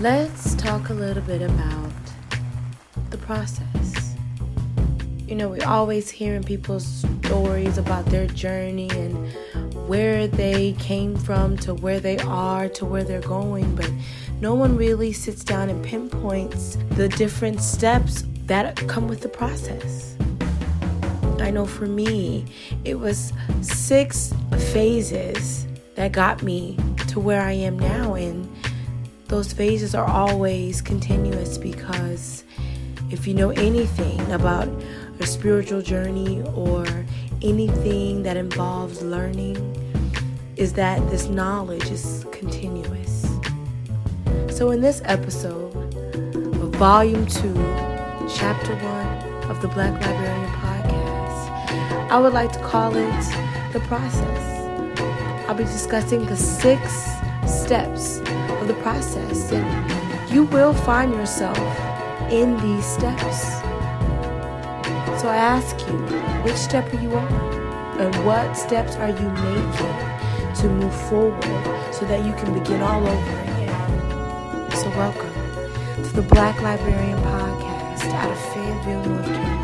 Let's talk a little bit about the process. You know, we're always hearing people's stories about their journey and where they came from to where they are to where they're going, but no one really sits down and pinpoints the different steps that come with the process. I know for me, it was six phases that got me to where I am now. And those phases are always continuous because if you know anything about a spiritual journey or anything that involves learning, is that this knowledge is continuous. So, in this episode of Volume 2, Chapter 1 of the Black Librarian Podcast, I would like to call it The Process. I'll be discussing the six steps the process, and you will find yourself in these steps. So I ask you, which step are you on? And what steps are you making to move forward so that you can begin all over again? So, welcome to the Black Librarian Podcast out of Fayetteville, North Carolina.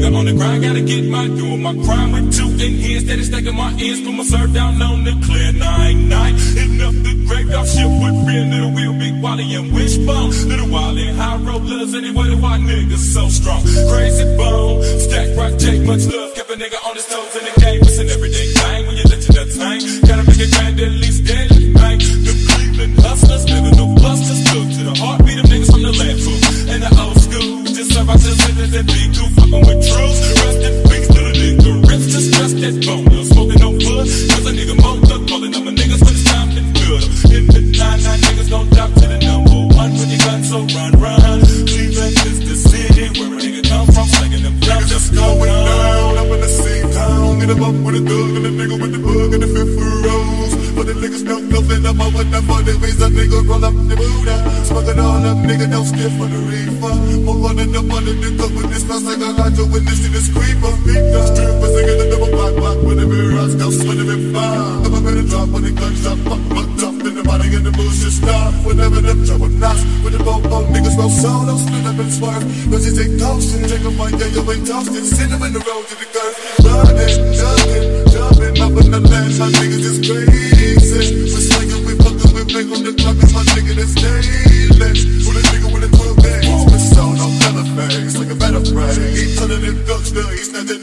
Nigga on the grind, gotta get my due. My crime with two in here, steady stacking my ends, put my serve down on the clear nine nine. Enough the graveyard shit with real little wheel, big Wally and wishbone. Little Wally high rollers, anyway, the white niggas so strong. Krayzie Bone, stack rock, take much love, kept a nigga on his toes in the game. It's an everyday thing when you let your nuts hang. Gotta make it grand, at least deadly, man. The Cleveland hustlers, living no busters, look to the heartbeat of niggas from the landfill. And the old school, just serve out to citizens and be cool, fucking with. Rest in peace to the nigga, rest to stress that bone. Smoking no wood, cause a nigga mowed up, calling up my niggas when it's time to good. In the nine, nine niggas don't drop to the number one when you gun, so run, run. Cleveland is the city where a nigga come from, slinging them drops, just going down. Up in the same town, hit 'em up with a thug and a nigga with the bug and the fifth rose. But the niggas don't nothing up, I want that for the ways a nigga roll up the Buddha. Smoke it all up, nigga, don't skip for the reefer. More running up under the cup with this fast like I got to witness to this creeper. Big dog, strippers, singing the double black, black with the mirror, mirrors, go sweating it fine. In the drop when the gunshot, fuck, fuck, drop in the body and the bullshit stop. Whenever them trouble knocks, with the boat, boat, niggas roll solo, split up and swerve. Cause you take caution, take a bite, yeah, you ain't toasting. Send them in the road to the gun. Running, jumping, jumping up in the land, my niggas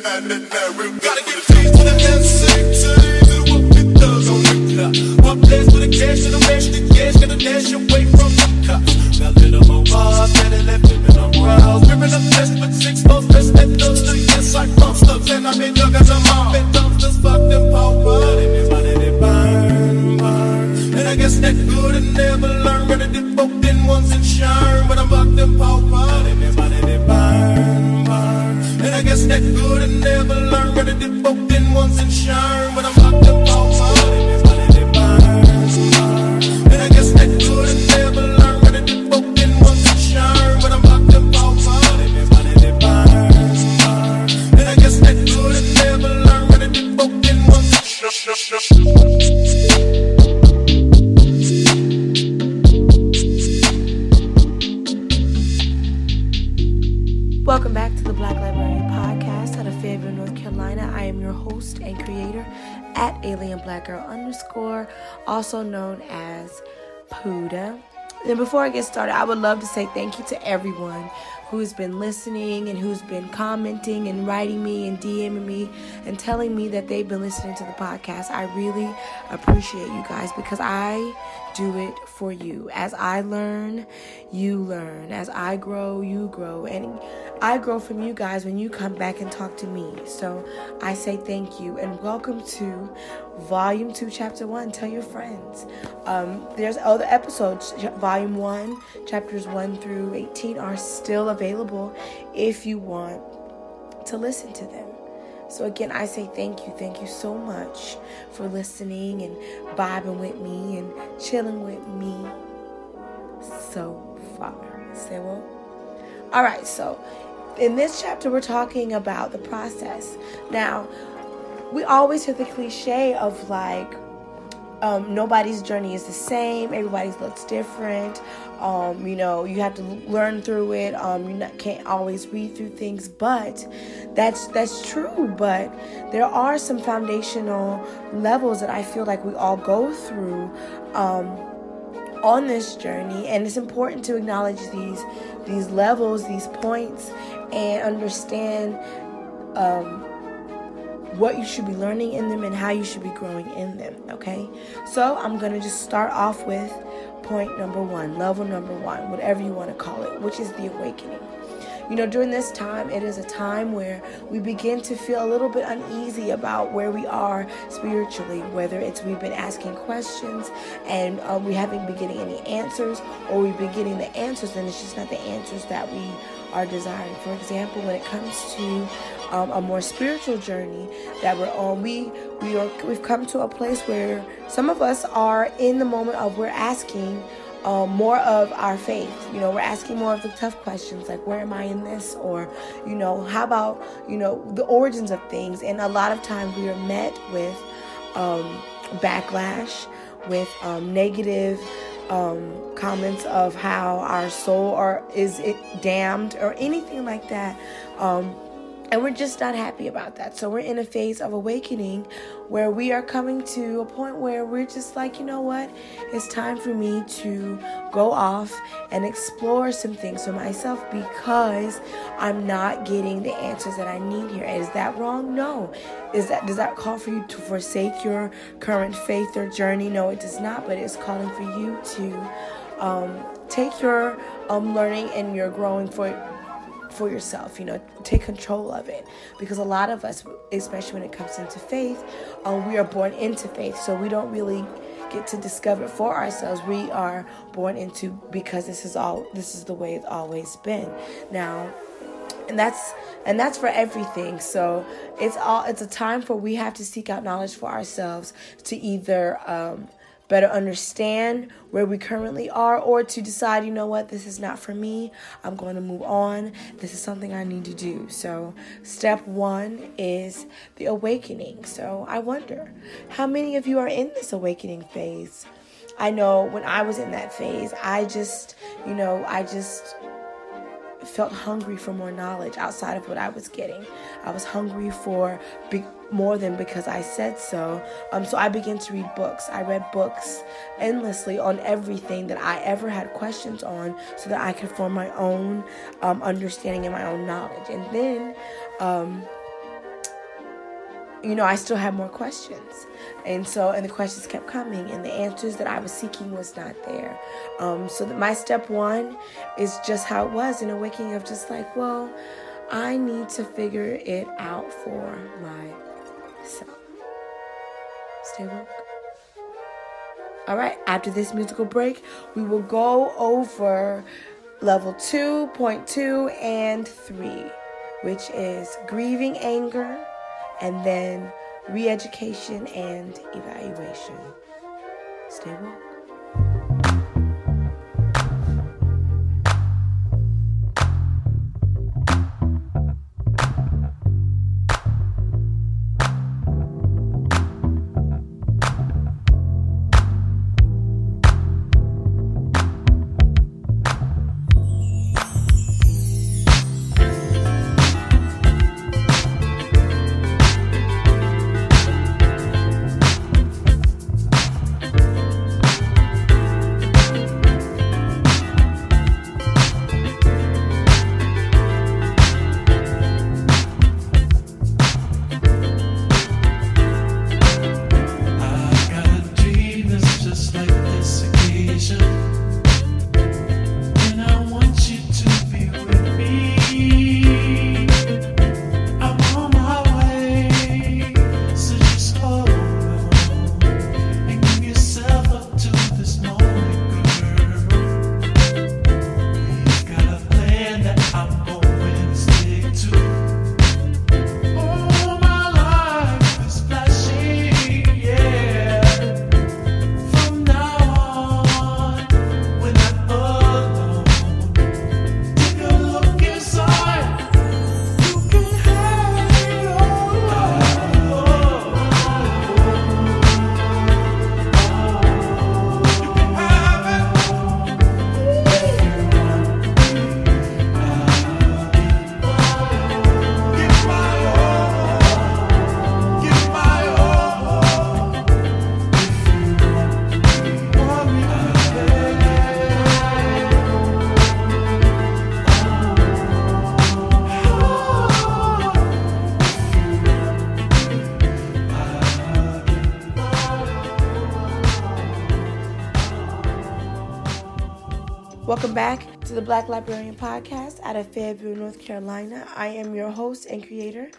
he's nothing, Black Girl underscore, also known as Puddha. And before I get started, I would love to say thank you to everyone who's been listening and who's been commenting and writing me and DMing me and telling me that they've been listening to the podcast. I really appreciate you guys because I do it for you. As I learn, you learn. As I grow, you grow. And I grow from you guys when you come back and talk to me. So I say thank you and welcome to Volume 2, Chapter 1. Tell your friends. Um, there's other episodes. Volume 1, Chapters 1 through 18 are still available if you want to listen to them. So again, I say thank you. Thank you so much for listening and vibing with me and chilling with me so far. Say what? All right, so in this chapter, we're talking about the process. Now, we always hear the cliche of like, um, nobody's journey is the same. Everybody's looks different. Um, you know, you have to learn through it. Um, you not, can't always read through things, but that's that's true. But there are some foundational levels that I feel like we all go through um, on this journey, and it's important to acknowledge these these levels, these points, and understand um, what you should be learning in them and how you should be growing in them. Okay, so I'm gonna just start off with point number one, level number one, whatever you want to call it, which is the awakening. You know, during this time, it is a time where we begin to feel a little bit uneasy about where we are spiritually, whether it's we've been asking questions and um, we haven't been getting any answers, or we've been getting the answers and it's just not the answers that we are desiring. For example, when it comes to um, a more spiritual journey that we're on, we we are we've come to a place where some of us are in the moment of we're asking um, more of our faith. You know, we're asking more of the tough questions like, where am I in this? Or, you know, how about, you know, the origins of things? And a lot of times we are met with um, backlash, with um, negative um, comments of how our soul or is it damned or anything like that. And we're just not happy about that. So we're in a phase of awakening where we are coming to a point where we're just like, you know what? It's time for me to go off and explore some things for myself because I'm not getting the answers that I need here. Is that wrong? No. Is that does that call for you to forsake your current faith or journey? No, it does not, but it's calling for you to um, take your um, learning and your growing for for yourself, you know, take control of it. Because a lot of us, especially when it comes into faith, um, we are born into faith, so we don't really get to discover it for ourselves. We are born into because this is all this is the way it's always been. Now, and that's and that's for everything so it's all it's a time for we have to seek out knowledge for ourselves to either um, better understand where we currently are, or to decide, you know what, this is not for me. I'm going to move on. This is something I need to do. So, step one is the awakening. So, I wonder how many of you are in this awakening phase? I know when I was in that phase, I just, you know, I just felt hungry for more knowledge outside of what I was getting. I was hungry for be- more than because I said so. Um, so I began to read books. I read books endlessly on everything that I ever had questions on so that I could form my own um, understanding and my own knowledge. And then, um, you know, I still had more questions. And so, and the questions kept coming, and the answers that I was seeking was not there. Um, so, that my step one is just how it was in a waking of just like, well, I need to figure it out for myself. Stay woke. All right, after this musical break, we will go over level 2.2 and 3, which is grieving anger and then re education and evaluation. Stay woke. Black Librarian Podcast out of Fayetteville, North Carolina. I am your host and creator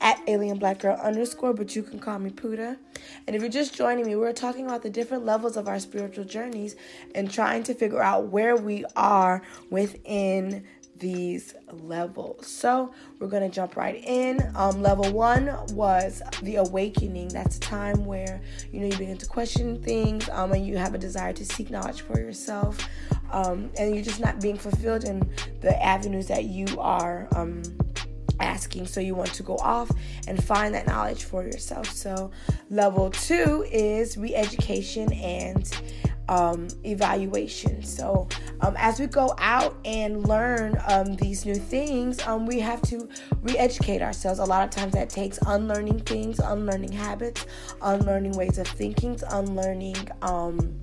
at Alien Black Girl underscore, but you can call me Puddha. And if you're just joining me, we're talking about the different levels of our spiritual journeys and trying to figure out where we are within these levels. So we're gonna jump right in. Um, level one was the awakening. That's a time where you know you begin to question things, um, and you have a desire to seek knowledge for yourself, um, and you're just not being fulfilled in the avenues that you are. Um, asking so you want to go off and find that knowledge for yourself so level two is re-education and um, evaluation. So, um, as we go out and learn um, these new things, um, we have to re educate ourselves. A lot of times that takes unlearning things, unlearning habits, unlearning ways of thinking, unlearning um,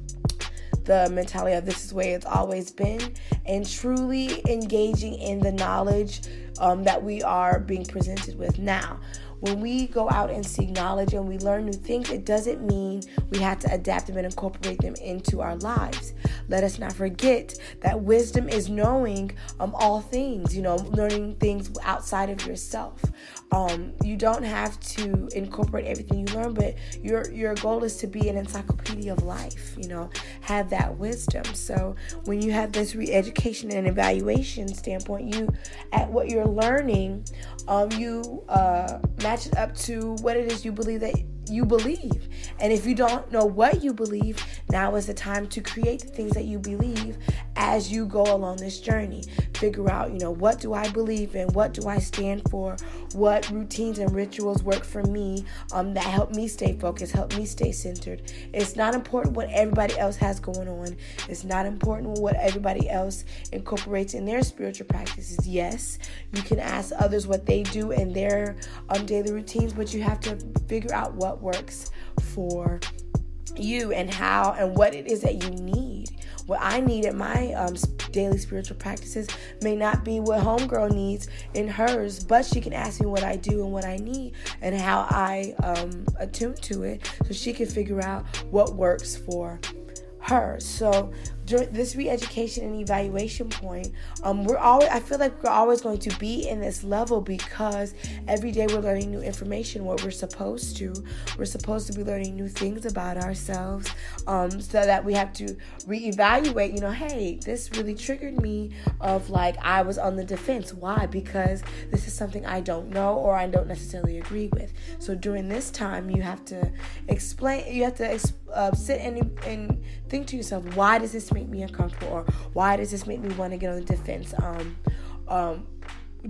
the mentality of this is the way it's always been, and truly engaging in the knowledge um, that we are being presented with. Now when we go out and seek knowledge and we learn new things, it doesn't mean we have to adapt them and incorporate them into our lives. Let us not forget that wisdom is knowing um, all things, you know, learning things outside of yourself. Um, you don't have to incorporate everything you learn, but your your goal is to be an encyclopedia of life. You know, have that wisdom. So when you have this re-education and evaluation standpoint, you at what you're learning, um, you uh, match it up to what it is you believe that you believe. And if you don't know what you believe, now is the time to create the things that you believe as you go along this journey. Figure out, you know, what do I believe in? What do I stand for? What routines and rituals work for me um, that help me stay focused, help me stay centered. It's not important what everybody else has going on. It's not important what everybody else incorporates in their spiritual practices. Yes, you can ask others what they do in their um, daily routines, but you have to figure out what works for you and how and what it is that you need. What I need in my um, daily spiritual practices may not be what Homegirl needs in hers, but she can ask me what I do and what I need and how I um, attune to it so she can figure out what works for her. So during this re-education and evaluation point, um, we're always I feel like we're always going to be in this level because every day we're learning new information. What we're supposed to, we're supposed to be learning new things about ourselves, um, so that we have to reevaluate. You know, hey, this really triggered me. Of like I was on the defense. Why? Because this is something I don't know or I don't necessarily agree with. So during this time, you have to explain. You have to uh, sit and and think to yourself, why does this make me uncomfortable or why does this make me want to get on the defense um um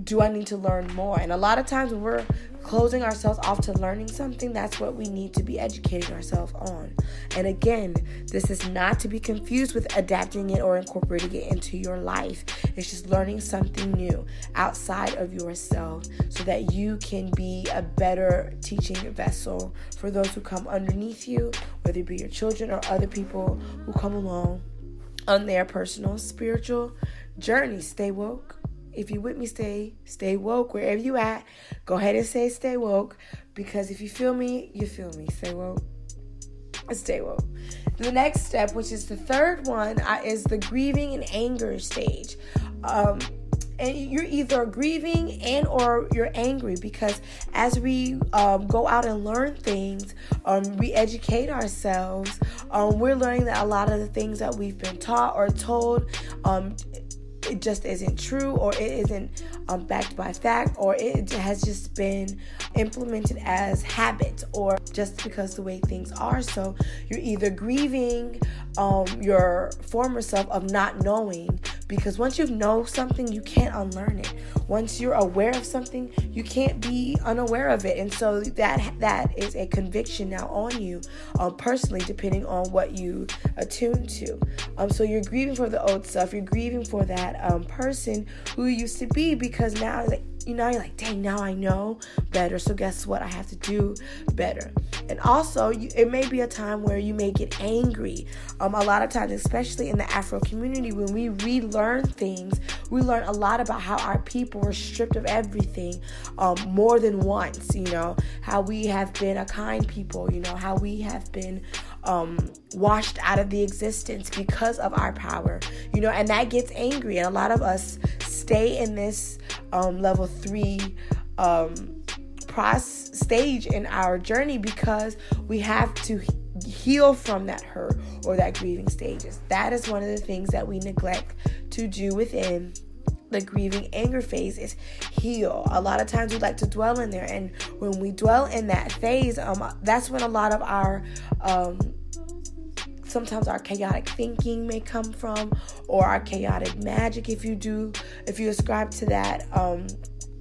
do I need to learn more? And a lot of times when we're closing ourselves off to learning something, that's what we need to be educating ourselves on. And again, this is not to be confused with adapting it or incorporating it into your life. It's just learning something new outside of yourself so that you can be a better teaching vessel for those who come underneath you, whether it be your children or other people who come along on their personal spiritual journey. Stay woke. If you with me, stay stay woke wherever you at. Go ahead and say stay woke because if you feel me, you feel me. Stay woke. Stay woke. The next step, which is the third one, uh, is the grieving and anger stage. Um, and you're either grieving and or you're angry because as we um, go out and learn things um, re-educate ourselves um, we're learning that a lot of the things that we've been taught or told um, it just isn't true or it isn't um, backed by fact or it has just been implemented as habit or just because the way things are. So you're either grieving um, your former self of not knowing because once you know something you can't unlearn it. Once you're aware of something you can't be unaware of it. And so that that is a conviction now on you um, personally depending on what you attune to. Um, so you're grieving for the old self. You're grieving for that um, person who you used to be because now like you know, you're like, dang, now I know better. So guess what? I have to do better. And also, you, it may be a time where you may get angry. Um, a lot of times, especially in the Afro community, when we relearn things. We learn a lot about how our people were stripped of everything um, more than once, you know, how we have been a kind people, you know, how we have been um, washed out of the existence because of our power, you know, and that gets angry. And a lot of us stay in this um, level three um, process stage in our journey because we have to heal from that hurt or that grieving stages. That is one of the things that we neglect to do within the grieving anger phase is heal. A lot of times we like to dwell in there, and when we dwell in that phase, um, that's when a lot of our um, sometimes our chaotic thinking may come from, or our chaotic magic. If you do, if you ascribe to that. Um,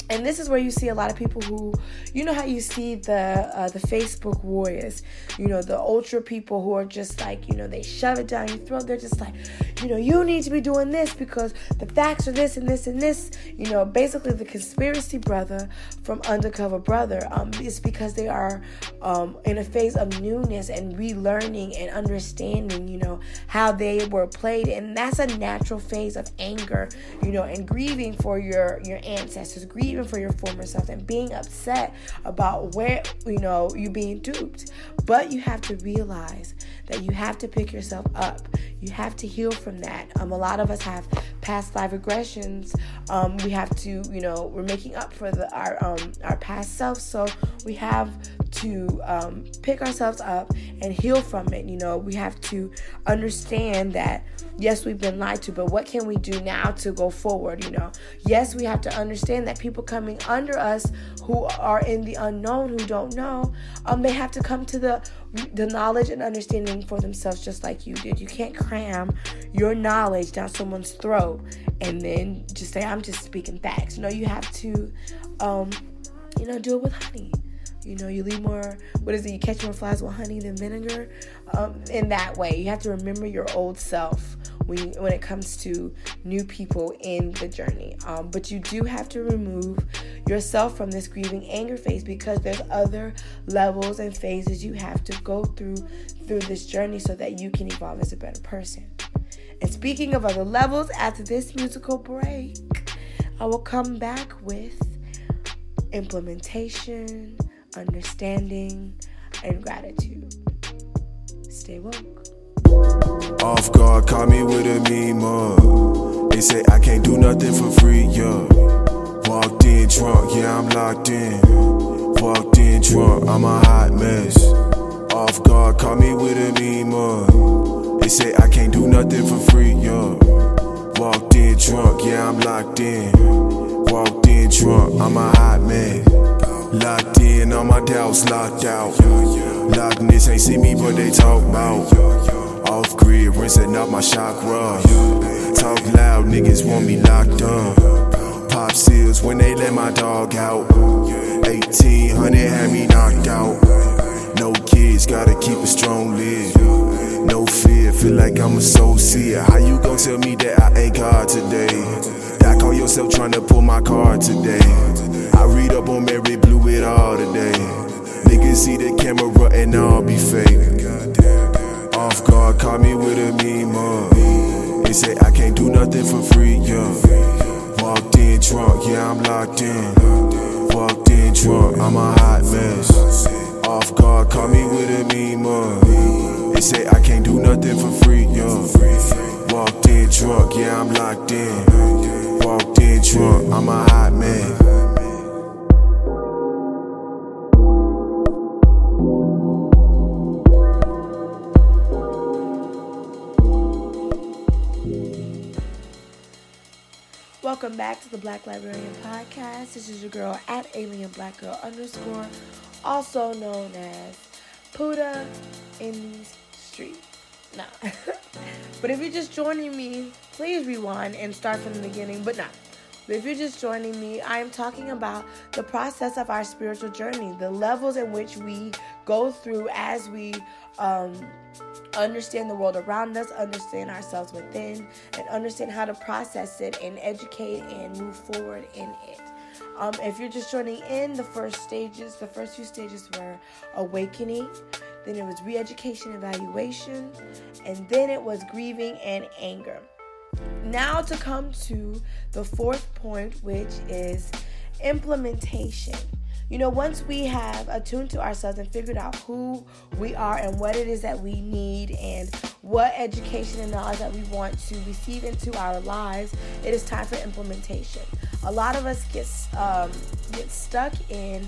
and this is where you see a lot of people who you know how you see the uh, the facebook warriors you know the ultra people who are just like you know they shove it down your throat. They're just like you know you need to be doing this because the facts are this and this and this. You know basically the conspiracy brother from undercover brother um is because they are um in a phase of newness and relearning and understanding you know how they were played. And that's a natural phase of anger you know and grieving for your your ancestors grieving even for your former self and being upset about where you know you being duped. But you have to realize that you have to pick yourself up. You have to heal from that. Um, a lot of us have past life regressions. Um, we have to you know we're making up for the our um, our past self so we have to um, pick ourselves up and heal from it you know we have to understand that yes, we've been lied to, but what can we do now to go forward? You know, yes, we have to understand that people coming under us who are in the unknown, who don't know, um, they have to come to the the knowledge and understanding for themselves, just like you did. You can't cram your knowledge down someone's throat and then just say, "I'm just speaking facts." No, you have to, um, you know, do it with honey. You know, you leave more, what is it? You catch more flies with honey than vinegar. Um, in that way, you have to remember your old self when when it comes to new people in the journey. Um, but you do have to remove yourself from this grieving anger phase because there's other levels and phases you have to go through through this journey so that you can evolve as a better person. And speaking of other levels, after this musical break, I will come back with implementation, understanding, and gratitude. Stay woke. Off guard, caught me with a mug. They say I can't do nothing for free, yeah. Walked in drunk, yeah, I'm locked in. Walked in drunk, I'm a hot mess. Off guard, caught me with a mug. They say I can't do nothing for free, yeah. Walked in drunk, yeah, I'm locked in. Walked in drunk, I'm a hot mess. Locked in, all my doubts locked out. Lockness ain't see me, but they talk about. Off grid, rinsing out my chakra. Talk loud, niggas want me locked up. Pop seals when they let my dog out. 1800 had me knocked out. No kids, gotta keep a strong lid. No fear, feel like I'm a soul seer. How you gon' tell me that I ain't God today? That call yourself trying to pull my card today. I read up on Mary Blue it all today. Niggas see the camera and I'll be fake. Off guard, caught me with a mean mug. They say I can't do nothing for free, yeah. Walked in drunk, yeah, I'm locked in. Walked in drunk, I'm a hot mess. Off guard, caught me with a mean mug. They say I can't do nothing for free, yeah. Walked in drunk, yeah, I'm locked in. Walked in drunk, I'm a hot mess. Welcome back to the Black Librarian Podcast. This is your girl at Alien Black Girl underscore, also known as Puddha in these streets. Nah. but if you're just joining me, please rewind and start from the beginning. But not. But if you're just joining me, I am talking about the process of our spiritual journey, the levels in which we go through as we um, understand the world around us, understand ourselves within, and understand how to process it and educate and move forward in it. Um, if you're just joining in, the first stages, the first few stages were awakening, then it was re education, evaluation, and then it was grieving and anger. now to come to the fourth point, which is implementation. You know, once we have attuned to ourselves and figured out who we are and what it is that we need and what education and knowledge that we want to receive into our lives, it is time for implementation. A lot of us get um, get stuck in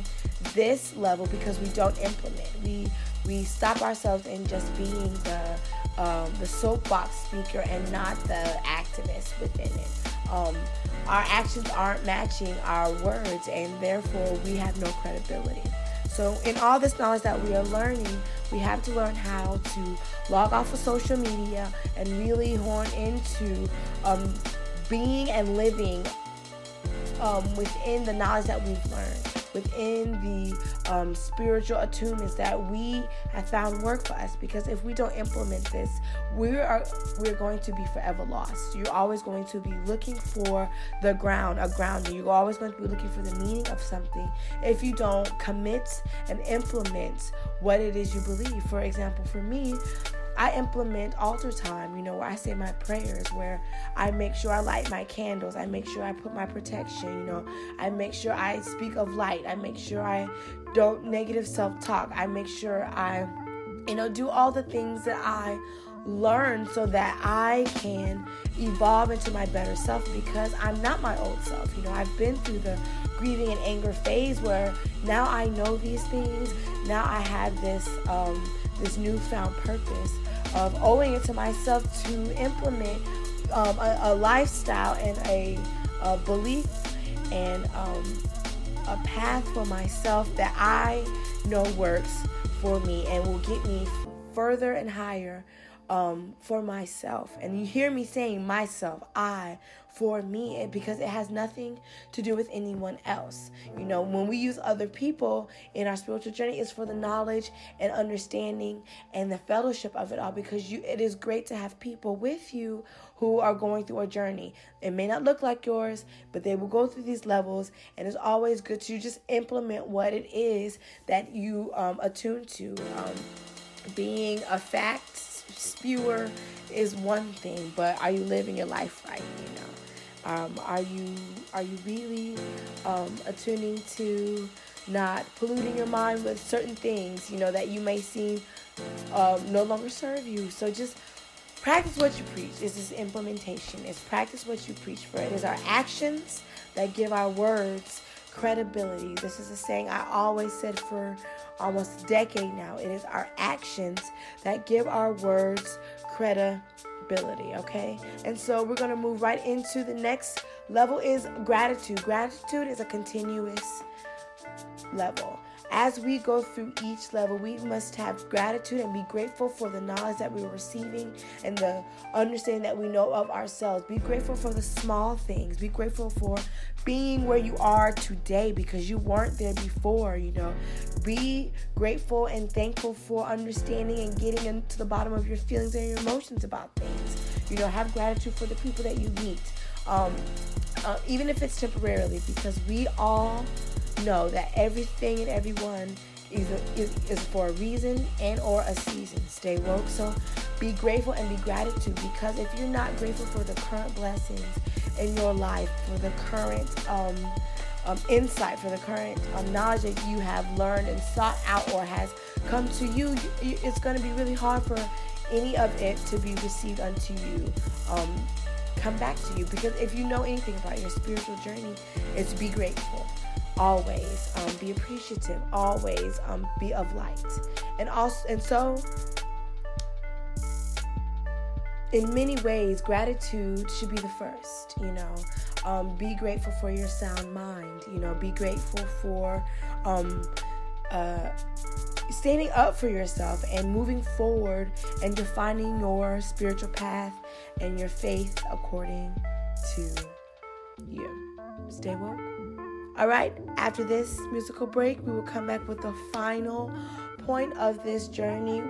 this level because we don't implement. We we stop ourselves in just being the um, the soapbox speaker and not the activist within it. Um, our actions aren't matching our words, and therefore we have no credibility. So, in all this knowledge that we are learning, we have to learn how to log off of social media and really horn into um, being and living um, within the knowledge that we've learned within the um, spiritual attunements that we have found work for us. Because if we don't implement this, we are we're going to be forever lost. You're always going to be looking for the ground, a grounding. You're always going to be looking for the meaning of something if you don't commit and implement what it is you believe. For example, for me, I implement altar time, you know, where I say my prayers, where I make sure I light my candles, I make sure I put my protection, you know, I make sure I speak of light, I make sure I don't negative self talk, I make sure I, you know, do all the things that I learn so that I can evolve into my better self because I'm not my old self. You know, I've been through the grieving and anger phase where now I know these things. Now I have this um, this newfound purpose of owing it to myself to implement um, a, a, lifestyle and a, a belief and um, a path for myself that I know works for me and will get me further and higher um, for myself. And you hear me saying myself, I, for me, because it has nothing to do with anyone else. You know, when we use other people in our spiritual journey, it's for the knowledge and understanding and the fellowship of it all. Because you, it is great to have people with you who are going through a journey. It may not look like yours, but they will go through these levels, and it's always good to just implement what it is that you um, attune to. Um, being a fact spewer is one thing, but are you living your life right? You know, um, are you are you really um, attuning to not polluting your mind with certain things? You know that you may seem um, no longer serve you. So just practice what you preach. This is implementation. It's practice what you preach. For it is our actions that give our words credibility. This is a saying I always said for almost a decade now. It is our actions that give our words credibility, okay? And so we're going to move right into the next level is gratitude. Gratitude is a continuous level. As we go through each level, we must have gratitude and be grateful for the knowledge that we're receiving and the understanding that we know of ourselves. Be grateful for the small things. Be grateful for being where you are today because you weren't there before, you know. Be grateful and thankful for understanding and getting into the bottom of your feelings and your emotions about things. You know, have gratitude for the people that you meet. Um, uh, even if it's temporarily, because we all know that everything and everyone is, a, is, is for a reason and or a season. Stay woke. So be grateful and be gratitude because if you're not grateful for the current blessings in your life, for the current um, um, insight, for the current um, knowledge that you have learned and sought out or has come to you, it's going to be really hard for any of it to be received unto you. Um, come back to you because if you know anything about your spiritual journey, it's be grateful always um, be appreciative always um, be of light. And also and so in many ways gratitude should be the first you know? Um, be grateful for your sound mind you know? Be grateful for um, uh, standing up for yourself and moving forward and defining your spiritual path and your faith according to you. Stay woke all right, after this musical break, we will come back with the final point of this journey,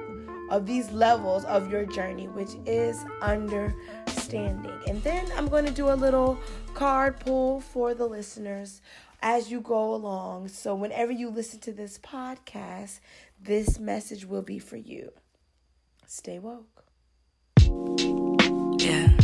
of these levels of your journey, which is understanding. And then I'm going to do a little card pull for the listeners as you go along. So, whenever you listen to this podcast, this message will be for you. Stay woke. Yeah.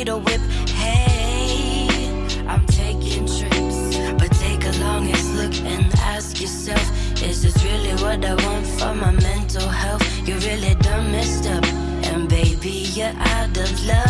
Need a whip. Hey, I'm taking trips, but take a longest look and ask yourself, is this really what I want for my mental health? You really done messed up, and baby, you're out of luck.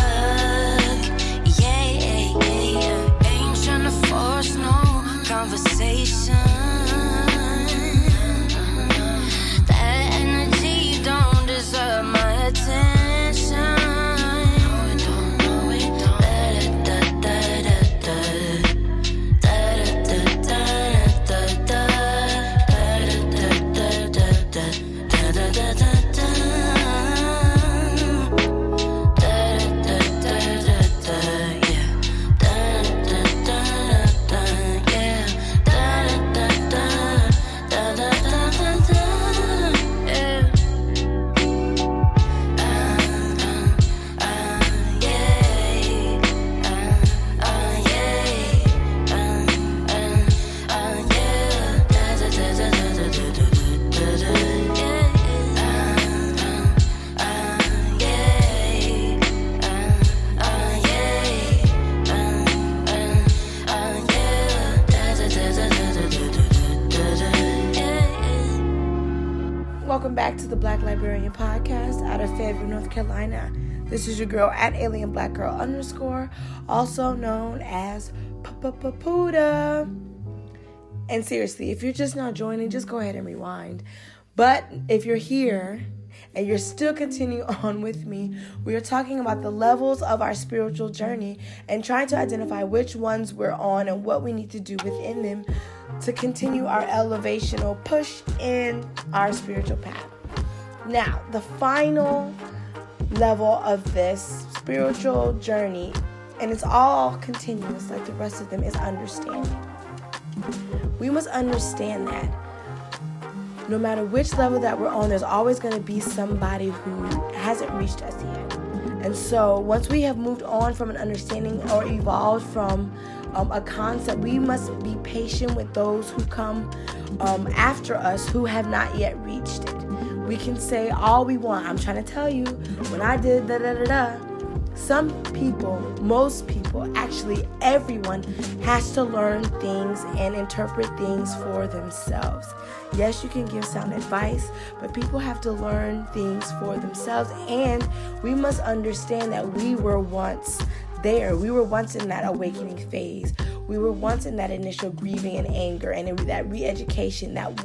Black Librarian Podcast out of Fayetteville, North Carolina. This is your girl at Alien Black Girl underscore, also known as Puddha. And seriously, if you're just now joining, just go ahead and rewind. But if you're here and you're still continuing on with me, we are talking about the levels of our spiritual journey and trying to identify which ones we're on and what we need to do within them to continue our elevational push in our spiritual path. Now, the final level of this spiritual journey, and it's all continuous like the rest of them, is understanding. We must understand that no matter which level that we're on, there's always going to be somebody who hasn't reached us yet. And so, once we have moved on from an understanding or evolved from um, a concept, we must be patient with those who come um, after us who have not yet reached it. We can say all we want. I'm trying to tell you, when I did da da da da, some people, most people, actually everyone has to learn things and interpret things for themselves. Yes, you can give sound advice, but people have to learn things for themselves, and we must understand that we were once there. We were once in that awakening phase. We were once in that initial grieving and anger and that re-education, that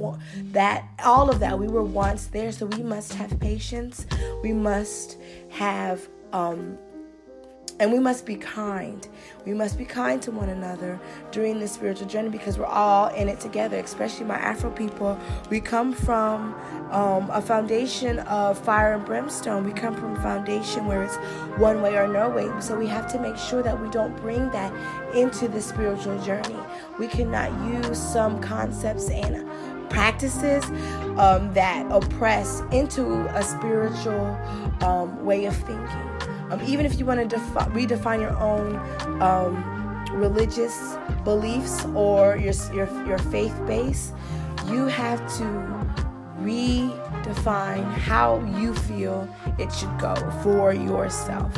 that all of that. We were once there, so we must have patience. We must have um, and we must be kind. We must be kind to one another during this spiritual journey because we're all in it together, especially my Afro people. We come from um, a foundation of fire and brimstone. We come from a foundation where it's one way or no way. So we have to make sure that we don't bring that into the spiritual journey. We cannot use some concepts and practices um, that oppress into a spiritual um, way of thinking. Um, even if you want to defi- redefine your own um, religious beliefs or your, your, your faith base, you have to redefine how you feel it should go for yourself.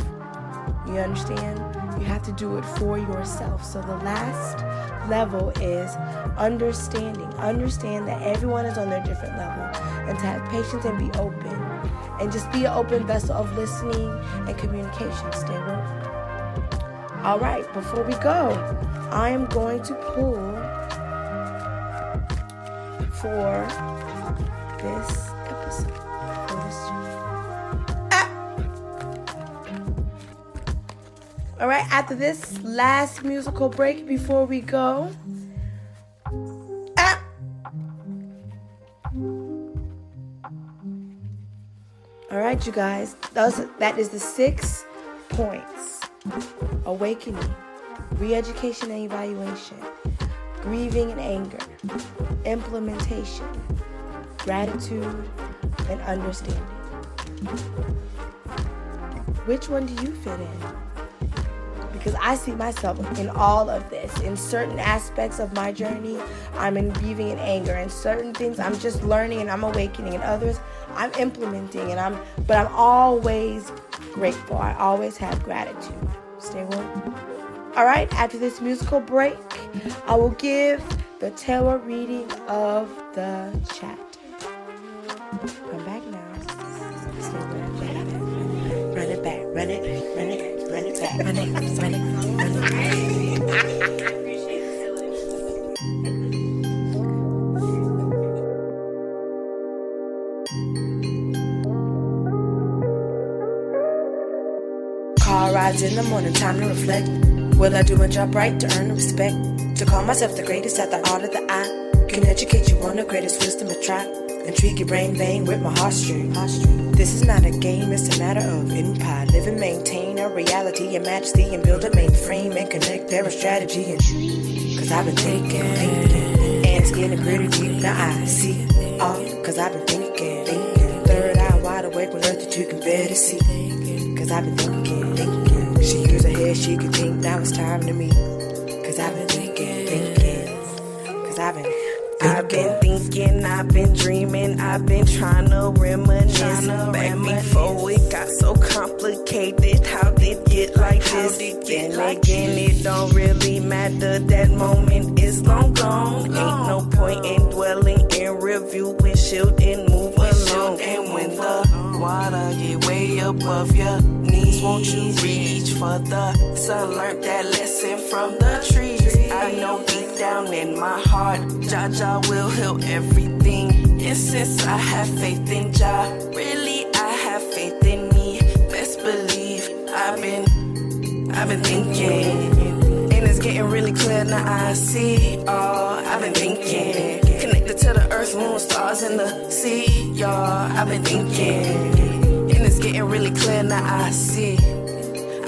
You understand? You have to do it for yourself. So the last level is understanding. Understand that everyone is on their different level and to have patience and be open. And just be an open vessel of listening and communication. Stay woke. All right, before we go, I am going to pull for this episode. For this ah! All right, after this last musical break before we go. Right, you guys. Those, that is the six points awakening, re education and evaluation, grieving and anger, implementation, gratitude, and understanding. Which one do you fit in? because I see myself in all of this. In certain aspects of my journey, I'm in grieving and anger. In certain things, I'm just learning and I'm awakening. In others, I'm implementing and I'm, but I'm always grateful. I always have gratitude. Stay warm. All right, after this musical break, I will give the tarot reading of the chat. Come back now. Stay warm. Run it back, run it, run it, run it back, run it, run it, run it. Car in the morning, time to reflect. Will I do my job right to earn the respect? To call myself the greatest at the art of the eye. Can educate you on the greatest wisdom to try. Intrigue your brain vein with my heartstring. This is not a game, it's a matter of empire. Live and maintain a reality and majesty and build a mainframe and connect their strategy. And cause I've been thinking, thinking, and it's getting pretty deep. Now I see all, cause I've been thinking, thinking. Third eye wide awake with earth that you can better see. Cause I've been thinking, thinking. She use her head, she could think now it's time to meet. Cause I've been thinking, thinking. Cause I've been I've been thinking, I've been dreaming, I've been trying to reminisce back before it got so complicated. How did it get like this? Then again, it don't really matter. That moment is long gone. Ain't no point in dwelling in reviewing, shield and above your knees, won't you reach for the sun? Learned that lesson from the trees. I know deep down in my heart, Jah Jah will heal everything. And since I have faith in Jah, really I have faith in me. Best believe I've been, I've been thinking. And it's getting really clear now I see all I've been thinking. Connected to the earth, moon, stars, and the sea, y'all. I've been thinking. It's getting really clear now I see.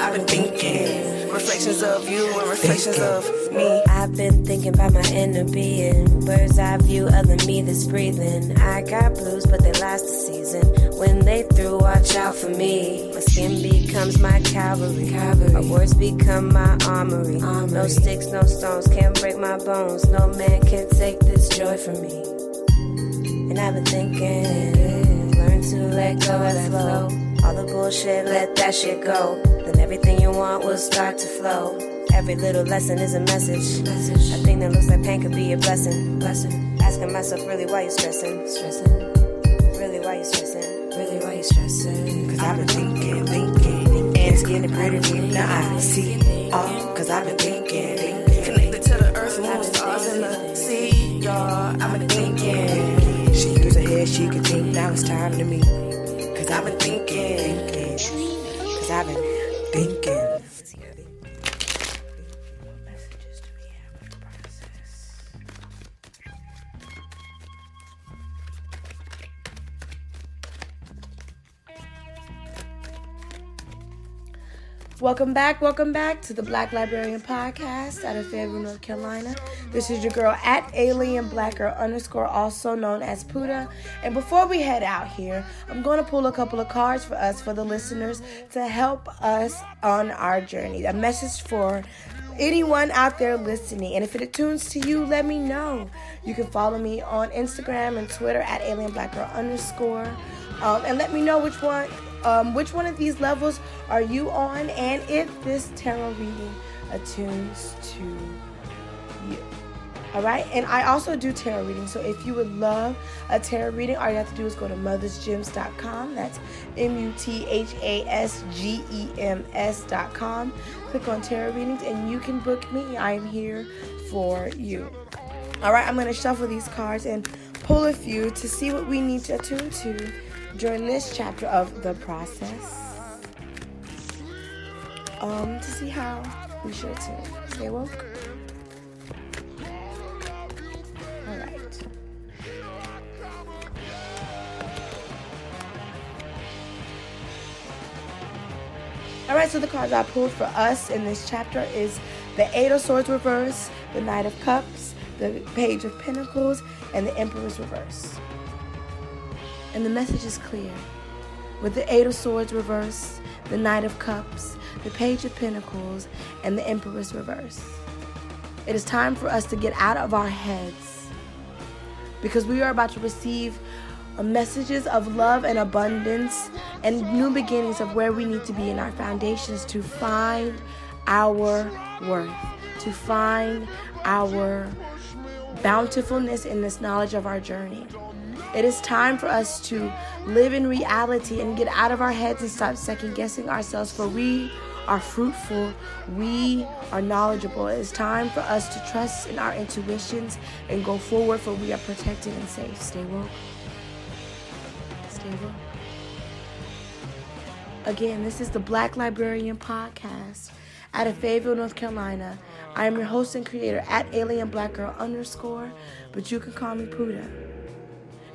I've been thinking. Reflections of you and reflections of me. I've been thinking about my inner being. Bird's eye view of the me that's breathing. I got blues, but they last a season. When they through, watch out for me. My skin becomes my cavalry. cavalry. My words become my armory. No sticks, no stones can't break my bones. No man can take this joy from me. And I've been thinking, learn to let go and flow. All the bullshit, let that shit go. Then everything you want will start to flow. Every little lesson is a message. A thing that looks like pain could be a blessing. Blessing. Asking myself, really, why you stressing? Stressing. Really, why you stressing? Really, why you stressing? Cause I've been thinking, thinking. And it's getting pretty deep. Now I see all. Welcome back, welcome back to the Black Librarian Podcast out of Fayetteville, North Carolina. This is your girl at Alien Black Girl underscore, also known as Puddha. And before we head out here, I'm going to pull a couple of cards for us, for the listeners, to help us on our journey. A message for anyone out there listening. And if it attunes to you, let me know. You can follow me on Instagram and Twitter at Alien Black Girl underscore. Um, and let me know which one um, which one of these levels are you on and if this tarot reading attunes to you. All right, and I also do tarot readings. So if you would love a tarot reading, all you have to do is go to muthasgems.com. That's M U T H A S G E M S.com. Click on tarot readings and you can book me. I am here for you. All right, I'm going to shuffle these cards and pull a few to see what we need to attune to during this chapter of the process. Um, to see how we should. Stay woke. All right. All right, so the cards I pulled for us in this chapter is the Eight of Swords reverse, the Knight of Cups, the Page of Pentacles, and the Emperor's reverse. And the message is clear. With the Eight of Swords reverse, the Knight of Cups, the Page of Pentacles, and the Emperor's reverse. It is time for us to get out of our heads because we are about to receive messages of love and abundance and new beginnings of where we need to be in our foundations to find our worth, to find our bountifulness in this knowledge of our journey. It is time for us to live in reality and get out of our heads and stop second guessing ourselves, for we are fruitful, we are knowledgeable. It is time for us to trust in our intuitions and go forward, for we are protected and safe. Stay woke. Stay woke. Again, this is the Black Librarian Podcast out of Fayetteville, North Carolina. I am your host and creator at Alien Black Girl underscore, but you can call me Puddha.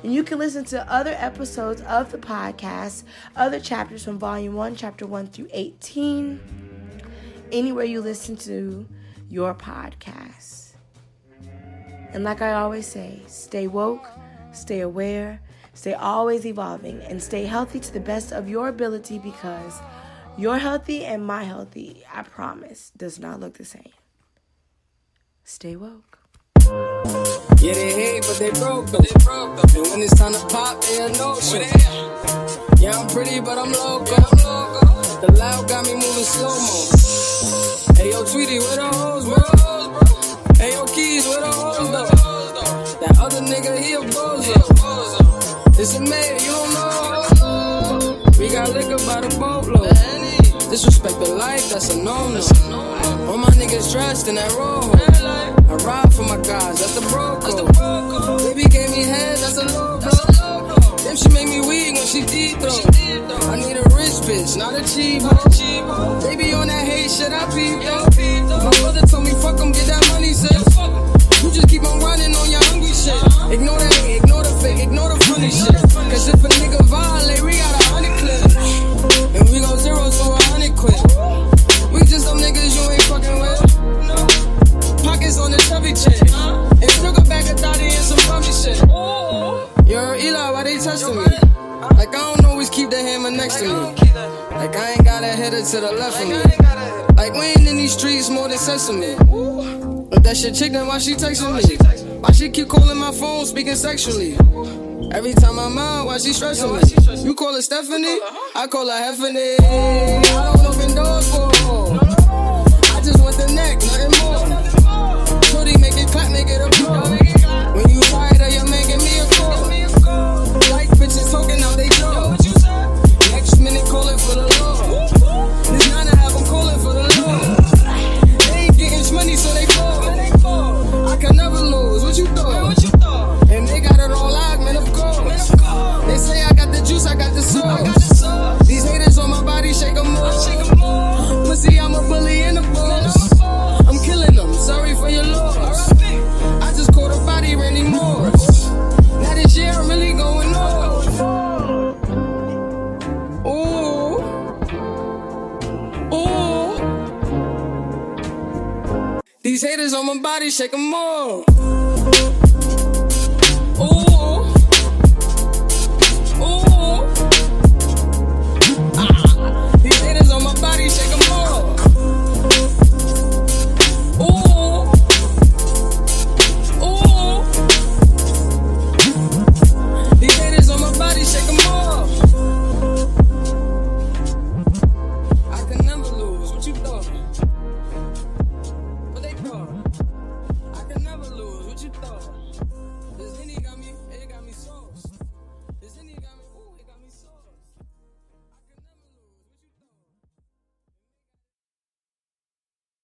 And you can listen to other episodes of the podcast, other chapters from Volume 1, Chapter 1 through 18, anywhere you listen to your podcast. And like I always say, stay woke, stay aware, stay always evolving, and stay healthy to the best of your ability because your healthy and my healthy, I promise, does not look the same. Stay woke. Yeah, they hate, but they broke though. They broke though. And when it's time to pop, they a no show. Yeah, I'm pretty, but I'm loco. The loud got me moving slow mo. Hey, yo, Tweety, where the hoes, bro? Hey, yo, Keys, where the hoes, though? That other nigga, he a bozo. It's a man, you don't know. We got liquor by the boatload. Disrespect the life, that's a no-no. All my niggas dressed in that rojo. I ride for my guys, that's the bro code. Baby gave me head, that's a logo. Damn, she make me weak when she deep throw. I need a rich bitch, not a cheap hoe. Baby on that hate shit, I peep though. My brother told me fuck 'em, get that money, sis. You just keep on running on your hungry shit. Ignore the hate, ignore the fake, ignore the funny shit. Cause if a nigga violate, we got next to me. Like I ain't got a header to the left of me. Like we ain't in these streets more than sesame. If that shit chick, then why she texting me? Why she keep calling my phone, speaking sexually? Every time I'm out, why she stressing me? You call her Stephanie, I call her Heffany. I don't open doors for her. I just want the neck, nothing more. Shorty make it clap, make it applaud. When shake them off.